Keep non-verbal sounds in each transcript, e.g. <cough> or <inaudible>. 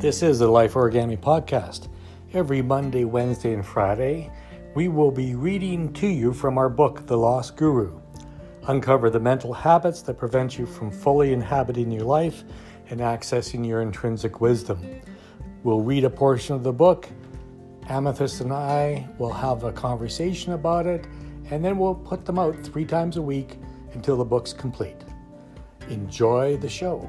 This is the Life Origami Podcast. Every Monday, Wednesday, and Friday, we will be reading to you from our book, The Lost Guru. Uncover the mental habits that prevent you from fully inhabiting your life and accessing your intrinsic wisdom. We'll read a portion of the book. Amethyst and I will have a conversation about it, and then we'll put them out three times a week until the book's complete. Enjoy the show.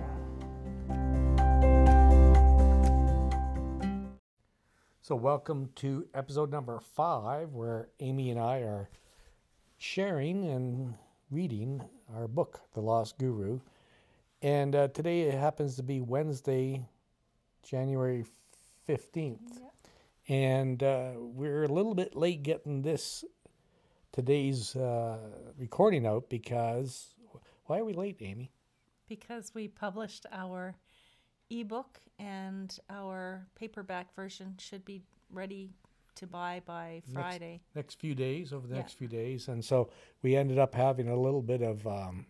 So, welcome to episode number five, where Amy and I are sharing and reading our book, The Lost Guru. And uh, today it happens to be Wednesday, January 15th. And uh, we're a little bit late getting this today's uh, recording out because why are we late, Amy? Because we published our ebook and our paperback version should be ready to buy by Friday. Next, next few days, over the Yeah. next few days. And so we ended up having a little bit of um,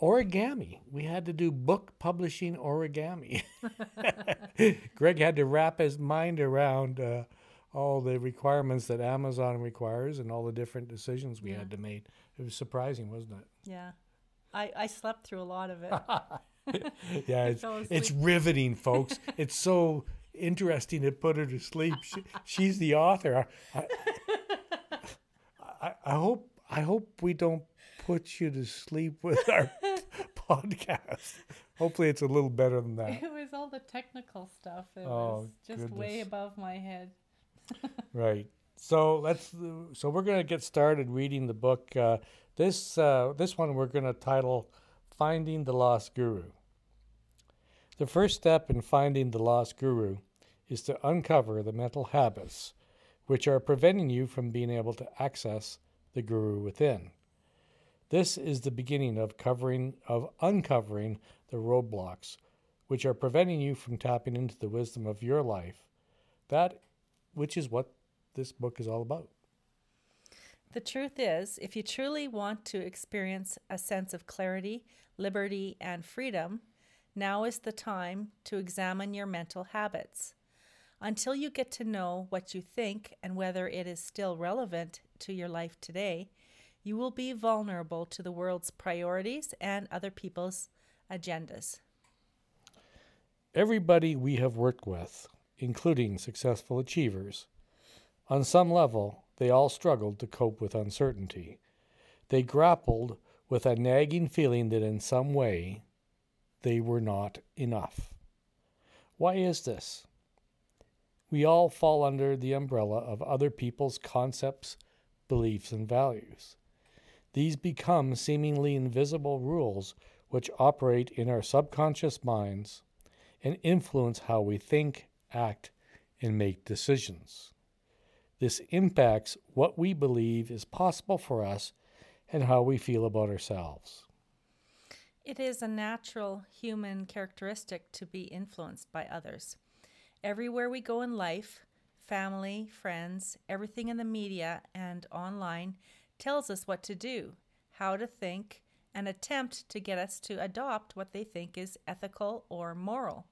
origami. We had to do book publishing origami. <laughs> Greg had to wrap his mind around uh, all the requirements that Amazon requires and all the different decisions we Yeah. had to make. It was surprising, wasn't it? Yeah. I, I slept through a lot of it. <laughs> yeah, it's, it's riveting, folks. it's so interesting to put her to sleep. She, she's the author. I, I, I hope I hope we don't put you to sleep with our <laughs> podcast. Hopefully, it's a little better than that. it was all the technical stuff. It Oh, was just way above my head. Right. So let's. So we're gonna get started reading the book. Uh, this uh, this one we're gonna title "Finding the Lost Guru." The first step in finding the lost guru is to uncover the mental habits which are preventing you from being able to access the guru within. This is the beginning of covering of uncovering the roadblocks which are preventing you from tapping into the wisdom of your life. That which is what this book is all about. The truth is, if you truly want to experience a sense of clarity, liberty, and freedom, now is the time to examine your mental habits. Until you get to know what you think and whether it is still relevant to your life today, you will be vulnerable to the world's priorities and other people's agendas. Everybody we have worked with, including successful achievers, on some level, they all struggled to cope with uncertainty. They grappled with a nagging feeling that in some way they were not enough. Why is this? We all fall under the umbrella of other people's concepts, beliefs, and values. These become seemingly invisible rules which operate in our subconscious minds and influence how we think, act, and make decisions. This impacts what we believe is possible for us and how we feel about ourselves. It is a natural human characteristic to be influenced by others. Everywhere we go in life, family, friends, everything in the media and online tells us what to do, how to think, and attempt to get us to adopt what they think is ethical or moral.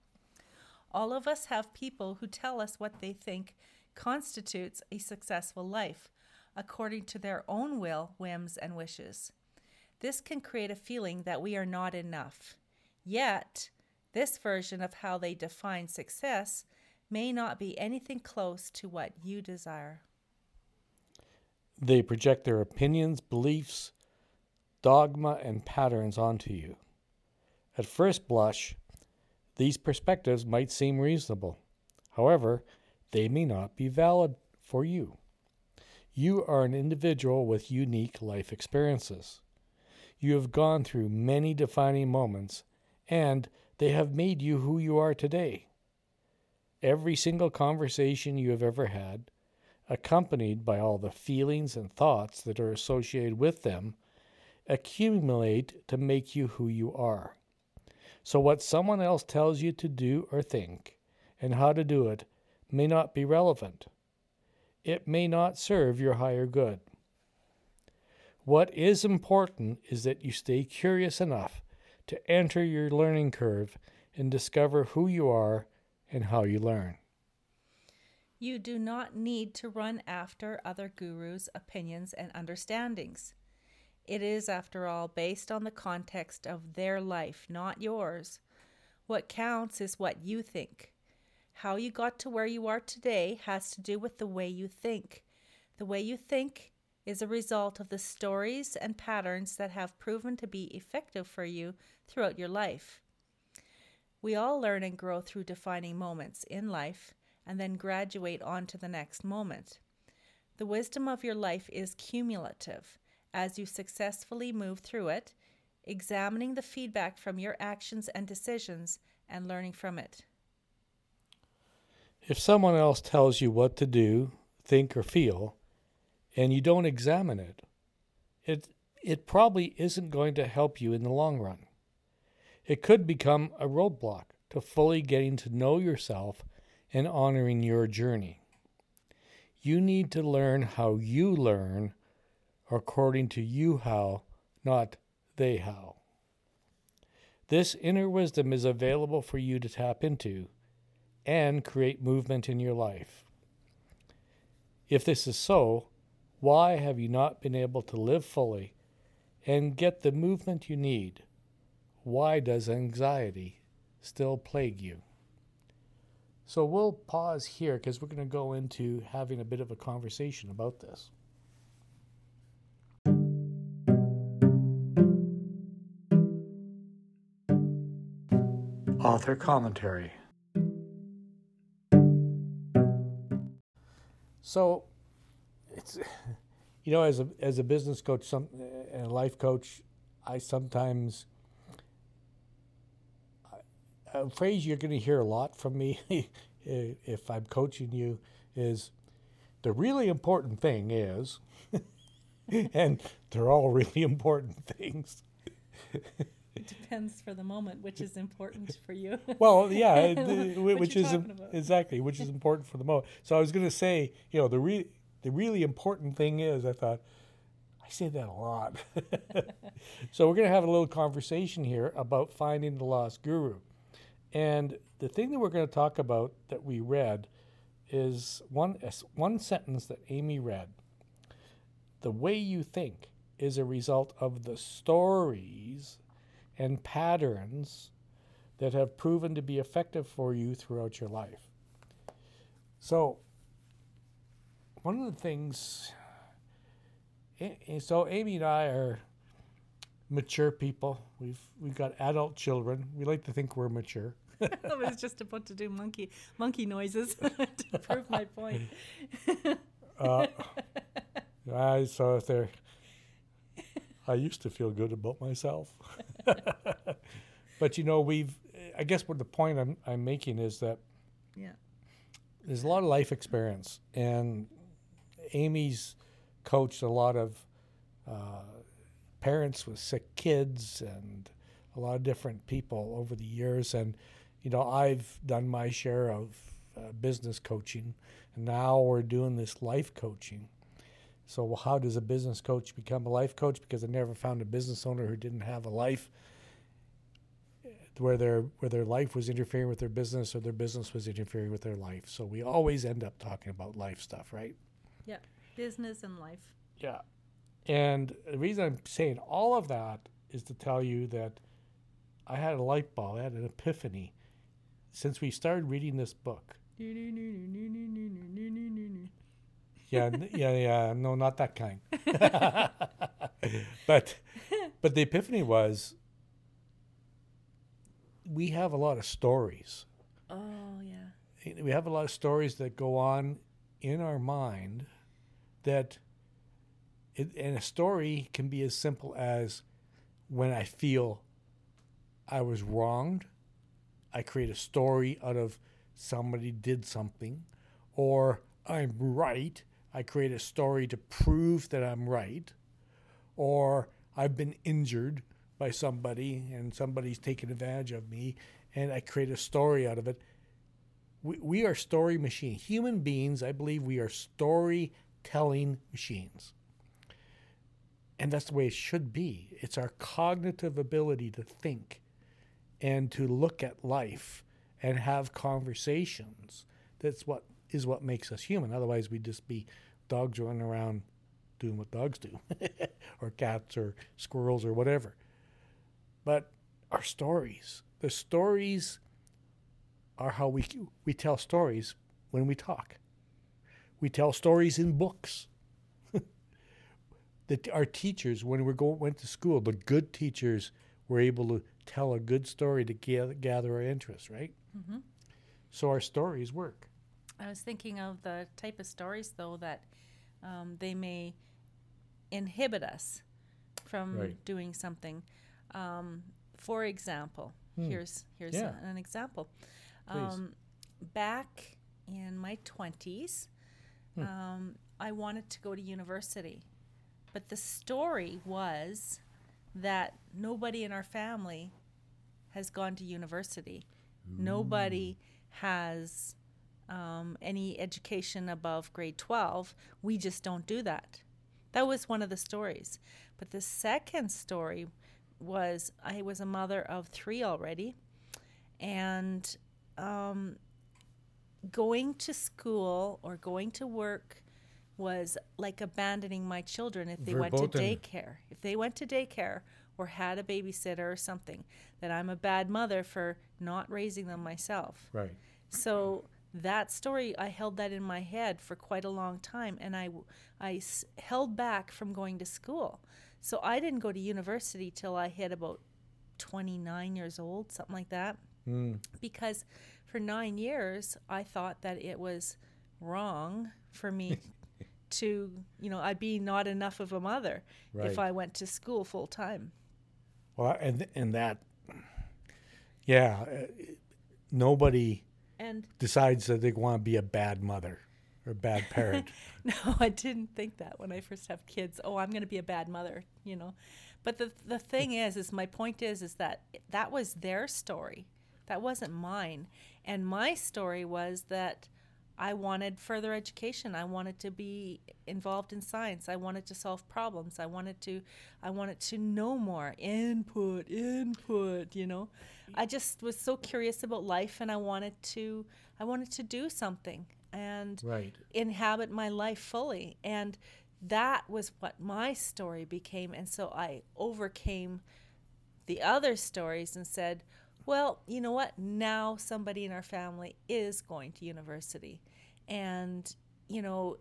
All of us have people who tell us what they think constitutes a successful life, according to their own will, whims, and wishes. This can create a feeling that we are not enough. Yet, this version of how they define success may not be anything close to what you desire. They project their opinions, beliefs, dogma, and patterns onto you. At first blush, these perspectives might seem reasonable. However, they may not be valid for you. You are an individual with unique life experiences. You have gone through many defining moments, and they have made you who you are today. Every single conversation you have ever had, accompanied by all the feelings and thoughts that are associated with them, accumulate to make you who you are. So, what someone else tells you to do or think, and how to do it, may not be relevant. It may not serve your higher good. What is important is that you stay curious enough to enter your learning curve and discover who you are and how you learn. You do not need to run after other gurus' opinions and understandings. It is, after all, based on the context of their life, not yours. What counts is what you think. How you got to where you are today has to do with the way you think. The way you think is a result of the stories and patterns that have proven to be effective for you throughout your life. We all learn and grow through defining moments in life and then graduate on to the next moment. The wisdom of your life is cumulative as you successfully move through it, examining the feedback from your actions and decisions and learning from it. If someone else tells you what to do, think, or feel, and you don't examine it, it, it probably isn't going to help you in the long run. It could become a roadblock to fully getting to know yourself and honoring your journey. You need to learn how you learn according to you how, not they how. This inner wisdom is available for you to tap into and create movement in your life. If this is so, why have you not been able to live fully and get the movement you need? Why does anxiety still plague you? So we'll pause here because we're going to go into having a bit of a conversation about this. Author commentary. So, it's <laughs> you know, as a as a business coach, some and a life coach, I sometimes a phrase you're going to hear a lot from me <laughs> if I'm coaching you is the really important thing is, <laughs> and they're all really important things. It depends for the moment, which is important for you. <laughs> well, yeah, <laughs> the, which is exactly which is important for the moment. So I was going to say, you know, the re- the really important thing is, I thought, I say that a lot. <laughs> so we're going to have a little conversation here about finding the lost guru. And the thing that we're going to talk about that we read is one one sentence that Amy read. The way you think is a result of the stories and patterns that have proven to be effective for you throughout your life. So, one of the things, so Amy and I are mature people. We've we've got adult children. We like to think we're mature. <laughs> <laughs> I was just about to do monkey monkey noises <laughs> to prove my point. uh, I so if they're I used to feel good about myself. <laughs> but you know, we've I guess what the point I'm I'm making is that yeah. There's a lot of life experience and Amy's coached a lot of uh, parents with sick kids and a lot of different people over the years and you know I've done my share of uh, business coaching and now we're doing this life coaching so, how does a business coach become a life coach? Because I never found a business owner who didn't have a life where their where their life was interfering with their business or their business was interfering with their life. So we always end up talking about life stuff, right? Yeah, business and life. Yeah, and the reason I'm saying all of that is to tell you that I had a light bulb, I had an epiphany since we started reading this book yeah, yeah, yeah. No, not that kind. <laughs> but, but the epiphany was we have a lot of stories. Oh yeah. We have a lot of stories that go on in our mind that, it, and a story can be as simple as when I feel I was wronged, I create a story out of somebody did something, or I'm right I create a story to prove that I'm right, or I've been injured by somebody and somebody's taken advantage of me, and I create a story out of it. We, we are story machines. Human beings, I believe we are storytelling machines. and that's the way it should be. It's our cognitive ability to think and to look at life and have conversations. That's what is what makes us human. Otherwise, we'd just be dogs running around doing what dogs do, <laughs> or cats or squirrels or whatever. But our stories, the stories are how we we tell stories when we talk. We tell stories in books. <laughs> that our teachers, when we go went to school, the good teachers were able to tell a good story to gather, gather our interest, right? Mm-hmm. So our stories work. I was thinking of the type of stories, though, that um, they may inhibit us from Right. doing something. Um, for example, Hmm. here's here's Yeah. a- an example. Um, back in my twenties, Hmm. um, I wanted to go to university, but the story was that nobody in our family has gone to university. Nobody has um, any education above grade 12. We just don't do that. That was one of the stories. But the second story was I was a mother of three already. And um, going to school or going to work was like abandoning my children if they went to daycare. If they went to daycare or had a babysitter or something, that I'm a bad mother for not raising them myself. Right. So that story, I held that in my head for quite a long time, and I, I s- held back from going to school. So I didn't go to university till I hit about 29 years old, something like that, Mm. because for nine years I thought that it was wrong for me <laughs> to, you know, I'd be not enough of a mother Right. if I went to school full time. Well, and and that, yeah, uh, nobody And decides that they want to be a bad mother or a bad <laughs> parent. <laughs> No, I didn't think that when I first have kids. Oh, I'm going to be a bad mother, you know. But the the thing is, is my point is, is that that was their story, that wasn't mine, and my story was that I wanted further education. I wanted to be involved in science. I wanted to solve problems. I wanted to, I wanted to know more. Input, input. You know, I just was so curious about life, and I wanted to, I wanted to do something. And right. inhabit my life fully. And that was what my story became. And so I overcame the other stories and said, well, you know what? Now somebody in our family is going to university. And, you know,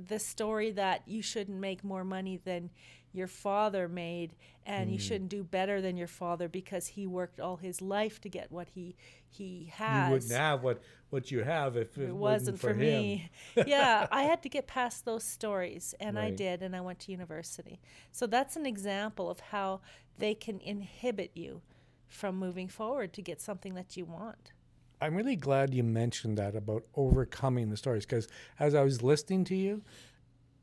the story that you shouldn't make more money than your father made and you hmm. shouldn't do better than your father because he worked all his life to get what he he has You wouldn't have what what you have if it, it wasn't for, him. me. <laughs> yeah, <laughs> I had to get past those stories, and I did, and I went to university. So that's an example of how they can inhibit you from moving forward to get something that you want. I'm really glad you mentioned that about overcoming the stories because as I was listening to you,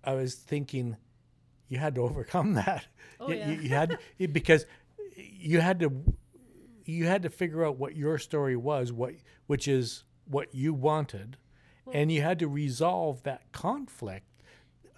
I was thinking you had to overcome <laughs> that. Oh, you, yeah. you, you had it- because you had to you had to figure out what your story was, what which is what you wanted, and you had to resolve that conflict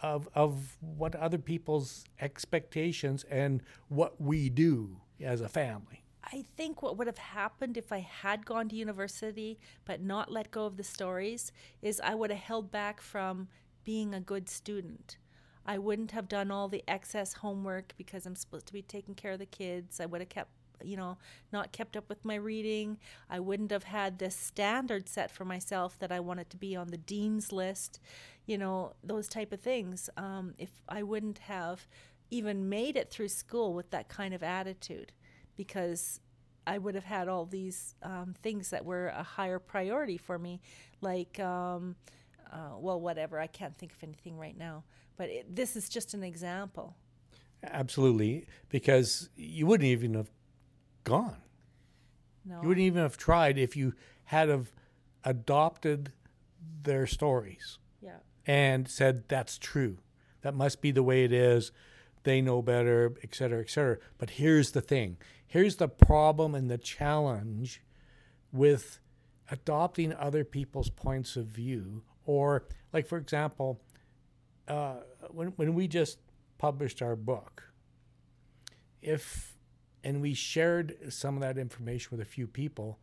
of of what other people's expectations and what we do as a family. I think what would have happened if I had gone to university but not let go of the stories is I would have held back from being a good student. I wouldn't have done all the excess homework because I'm supposed to be taking care of the kids. I would have kept, you know, not kept up with my reading. I wouldn't have had this standard set for myself that I wanted to be on the dean's list, you know, those type of things. Um, if I wouldn't have even made it through school with that kind of attitude because I would have had all these um, things that were a higher priority for me, like, um, uh, well, whatever. I can't think of anything right now, but it, this is just an example. Absolutely, because you wouldn't even have gone. No, You wouldn't even have tried if you had have adopted their stories yeah, and said that's true. That must be the way it is. They know better, et cetera, et cetera. But here's the thing. Here's the problem and the challenge with adopting other people's points of view. Or, like for example, uh, when when we just published our book, if and we shared some of that information with a few people,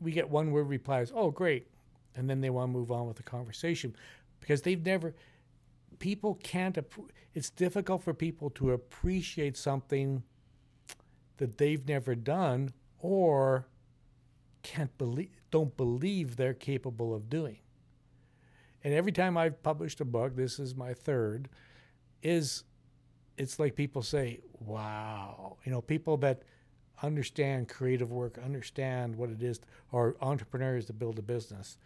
we get one word replies, "Oh, great," and then they want to move on with the conversation because they've never. People can't. It's difficult for people to appreciate something that they've never done or can't believe, don't believe they're capable of doing. And every time I've published a book, this is my third, is it's like people say, wow. You know, people that understand creative work, understand what it is, or entrepreneurs to build a business.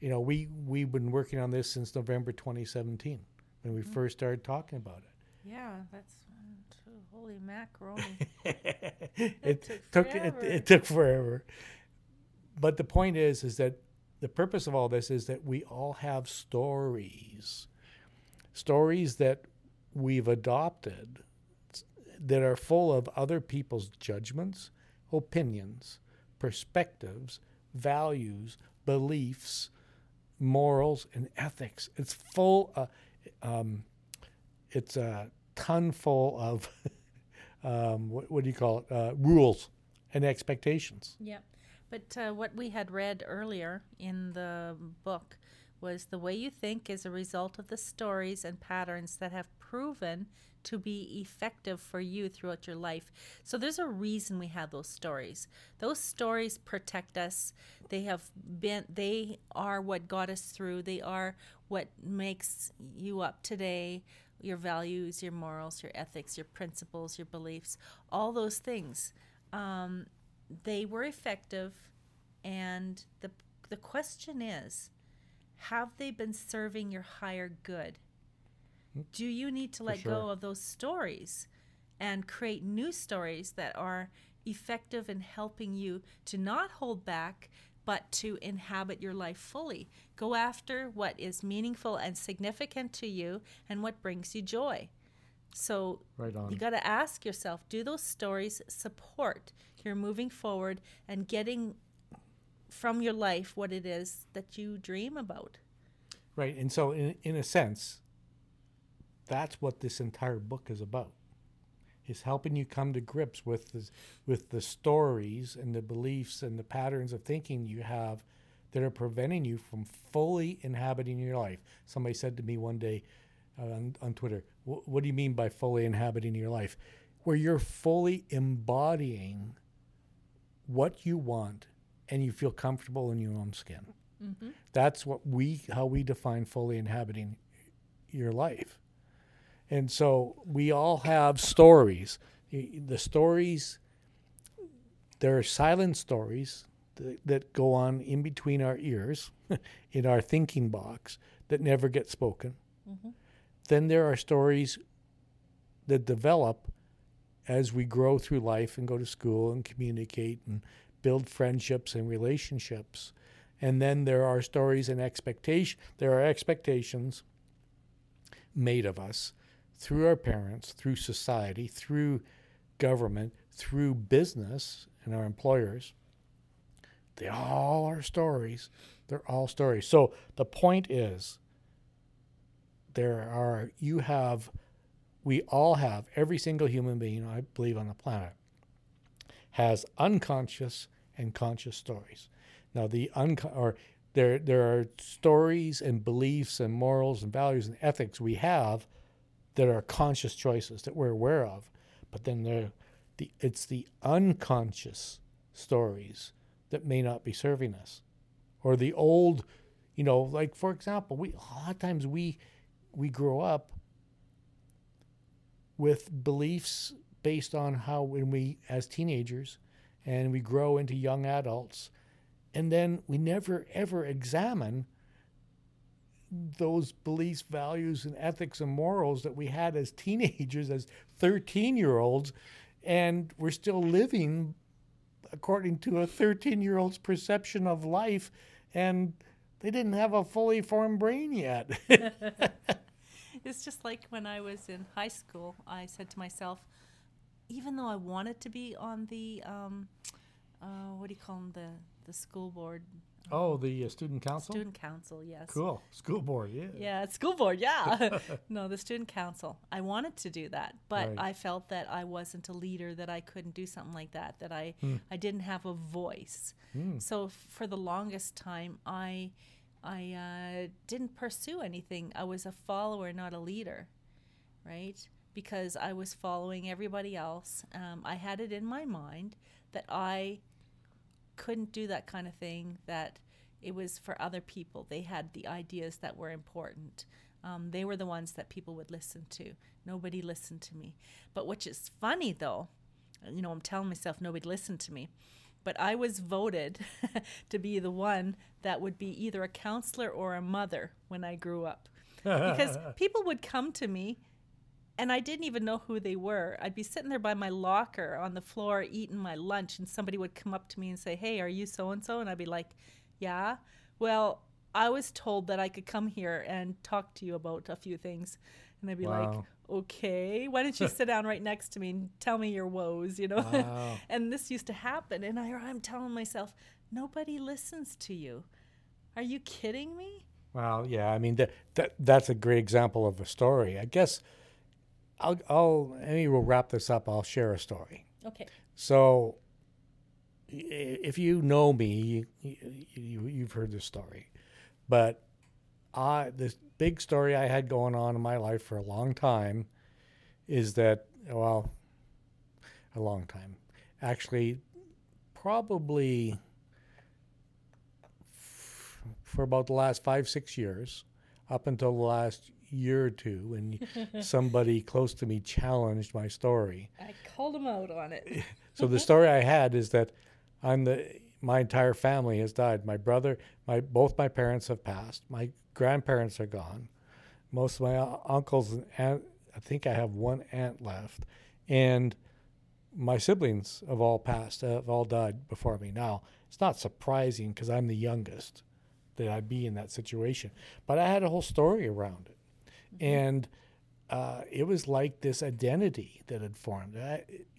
You know, we, we've been working on this since November 2017 when we first started talking about it. Yeah, that's uh, holy macaroni. <laughs> it took took it, forever. it took forever. But the point is, is that the purpose of all this is that we all have stories, stories that we've adopted that are full of other people's judgments, opinions, perspectives, values, beliefs, morals, and ethics. It's full. Uh, um, it's a ton full of <laughs> um, what, what do you call it? Uh, rules and expectations. Yep. But uh, what we had read earlier in the book was the way you think is a result of the stories and patterns that have proven to be effective for you throughout your life. So there's a reason we have those stories. Those stories protect us. They have been they are what got us through. They are what makes you up today. Your values, your morals, your ethics, your principles, your beliefs, all those things. Um, they were effective and the the question is have they been serving your higher good do you need to let sure. go of those stories and create new stories that are effective in helping you to not hold back but to inhabit your life fully go after what is meaningful and significant to you and what brings you joy so Right you got to ask yourself do those stories support your moving forward and getting from your life what it is that you dream about? Right. And so, in, in a sense, that's what this entire book is about. Is helping you come to grips with the, with the stories and the beliefs and the patterns of thinking you have that are preventing you from fully inhabiting your life. Somebody said to me one day uh, on, on Twitter, What do you mean by fully inhabiting your life? Where you're fully embodying what you want and you feel comfortable in your own skin. That's what we how we define fully inhabiting your life. And so we all have stories. The stories there are silent stories that, that go on in between our ears <laughs> in our thinking box that never get spoken. Mm-hmm. Then there are stories that develop as we grow through life and go to school and communicate and build friendships and relationships. And then there are stories and expectation. There are expectations made of us through our parents, through society, through government, through business and our employers. They all are stories. They're all stories. So the point is there are you have we all have every single human being I believe on the planet has unconscious and conscious stories. Now the unco- or there there are stories and beliefs and morals and values and ethics we have that are conscious choices that we're aware of, but then there the it's the unconscious stories that may not be serving us, or the old, you know, like for example, we a lot of times we we grow up with beliefs based on how when we as teenagers and we grow into young adults and then we never ever examine those beliefs values and ethics and morals that we had as teenagers as 13 year olds and we're still living according to a 13 year old's perception of life and they didn't have a fully formed brain yet <laughs> It's just like when I was in high school, I said to myself, even though I wanted to be on the, um, uh, what do you call them, the, the school board? Oh, the uh, student council. Student council, yes. Cool. School board. Yeah. Yeah, school board, yeah. <laughs> <laughs> no, the student council. I wanted to do that, but Right. I felt that I wasn't a leader, that I couldn't do something like that, that I Hmm. I didn't have a voice. So f- for the longest time, I I uh, didn't pursue anything. I was a follower, not a leader, right? Because I was following everybody else. Um, I had it in my mind that I couldn't do that kind of thing that it was for other people. They had the ideas that were important. Um, they were the ones that people would listen to. Nobody listened to me. But which is funny though you know i'm telling myself nobody listened to me but i was voted <laughs> to be the one that would be either a counselor or a mother when i grew up. Because <laughs> people would come to me and I didn't even know who they were. I'd be sitting there by my locker on the floor eating my lunch, and somebody would come up to me and say, Hey, are you so and so? And I'd be like, Yeah. Well, I was told that I could come here and talk to you about a few things. And I'd be like, Okay, why don't you <laughs> sit down right next to me and tell me your woes, you know? Wow. <laughs> and this used to happen. And I, I'm telling myself, Nobody listens to you. Are you kidding me? Well, yeah. I mean, that, that that's a great example of a story. I guess I'll, I'll maybe we'll wrap this up. I'll share a story. Okay. So, if you know me, you, you, you've heard this story. But I, this big story I had going on in my life for a long time is that, well, a long time. Actually, probably f- for about the last five, six years, up until the last year or two, when <laughs> somebody close to me challenged my story. I called him out on it. <laughs> So the story I had is that I'm the my entire family has died. My brother, my both my parents have passed. My grandparents are gone. Most of my uncles and aunt, I think I have one aunt left, and my siblings have all passed. Have all died before me. Now it's not surprising because I'm the youngest that I'd be in that situation. But I had a whole story around it, and uh, it was like this identity that had formed.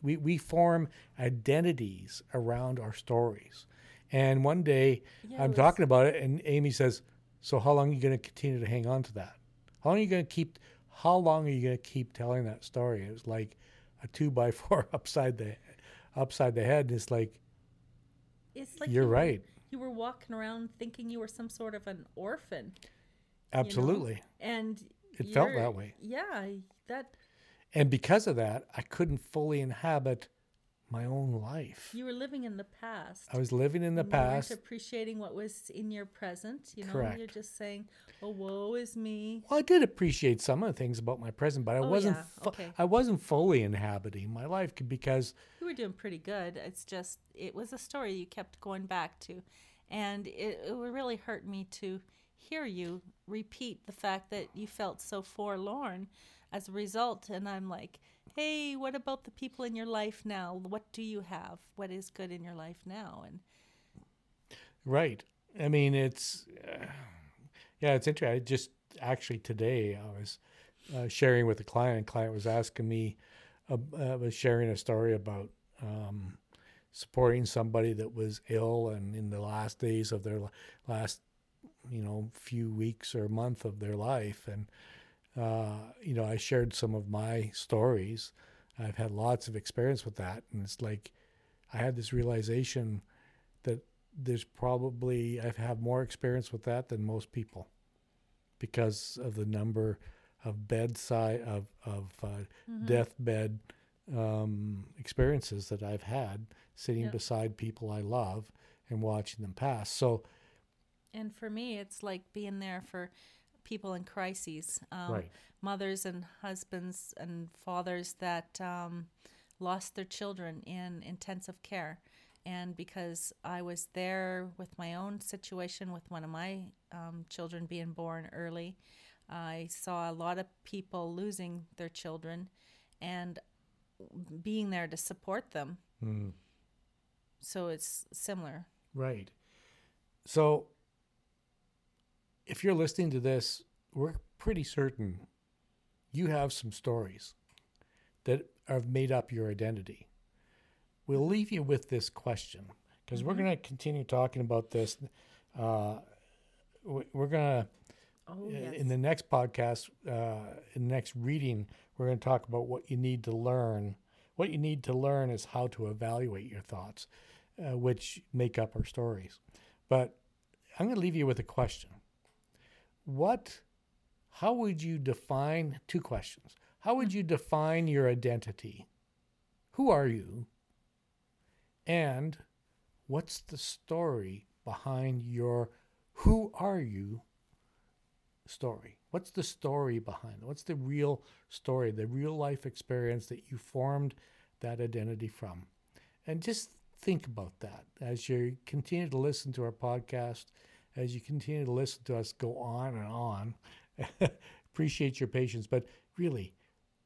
We, we form identities around our stories. And one day Yeah, I'm was- talking about it, and Amy says, So, how long are you going to continue to hang on to that? How long are you going to keep? How long are you going to keep telling that story? It was like a two by four <laughs> upside the upside the head. It's like It's like you're you were- right, you were walking around thinking you were some sort of an orphan. you know? absolutely. And It felt that way. Yeah, that And because of that, I couldn't fully inhabit my own life. you were living in the past. I was living in the you weren't past. appreciating what was in your present. You know, Correct. you're just saying, "Oh, woe is me." Well, I did appreciate some of the things about my present, but I Oh, wasn't. yeah, fu- okay. I wasn't fully inhabiting my life because You were doing pretty good. It's just it was a story you kept going back to, and it, it would really hurt me to hear you repeat the fact that you felt so forlorn as a result. And I'm like, hey, what about the people in your life now? What do you have? What is good in your life now? And right. I mean, it's uh, yeah, it's interesting. I just actually today I was uh, sharing with a client. and client was asking me, uh, was sharing a story about um, supporting somebody that was ill and in the last days of their last, you know, few weeks or month of their life, and uh, you know, I shared some of my stories. I've had lots of experience with that, and it's like I had this realization that there's probably I've had more experience with that than most people because of the number of bedside of of uh, Mm-hmm. deathbed um, experiences that I've had sitting Yep. beside people I love and watching them pass. So and for me, it's like being there for people in crises, um, Right. mothers and husbands and fathers that um, lost their children in intensive care. And because I was there with my own situation with one of my um, children being born early, I saw a lot of people losing their children and being there to support them. mm, So it's similar. Right. So, if you're listening to this, we're pretty certain you have some stories that have made up your identity. We'll leave you with this question because we're going to continue talking about this Uh, we- we're gonna Oh, in- yes. in the next podcast, uh, in the next reading, we're going to talk about what you need to learn. What you need to learn is how to evaluate your thoughts, uh, which make up our stories. But I'm going to leave you with a question. What, how would you define two questions? How would you define your identity? Who are you? And what's the story behind your who are you story? What's the story behind it? What's the real story, the real life experience that you formed that identity from? And just think about that as you continue to listen to our podcast, as you continue to listen to us go on and on. <laughs> Appreciate your patience, but really,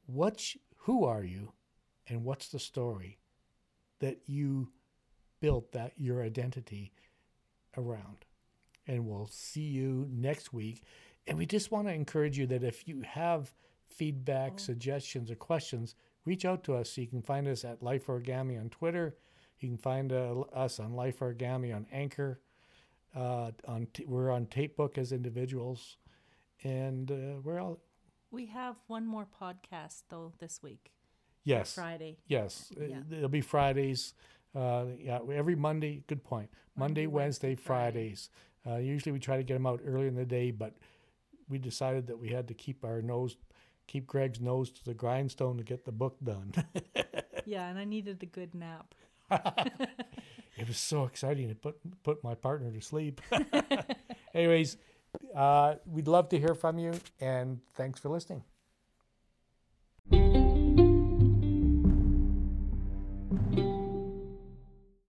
what's who are you and what's the story that you built that your identity around? And we'll see you next week. And we just want to encourage you that if you have feedback, suggestions, or questions, reach out to us. So You can find us at Life Origami on Twitter. You can find uh, us on Life Origami on Anchor. Uh, on t- we're on Facebook as individuals, and uh, we're all we have one more podcast though this week. yes, Friday. yes. Uh, Yeah. It'll be Fridays. Uh, yeah, every Monday. Good point. Monday, Monday, Wednesday, Wednesday, Friday. Fridays. Uh, usually we try to get them out early in the day, but we decided that we had to keep our nose, keep Greg's nose to the grindstone to get the book done. <laughs> Yeah, and I needed a good nap. <laughs> it was so exciting to put put my partner to sleep. <laughs> <laughs> Anyways, uh, we'd love to hear from you, and thanks for listening.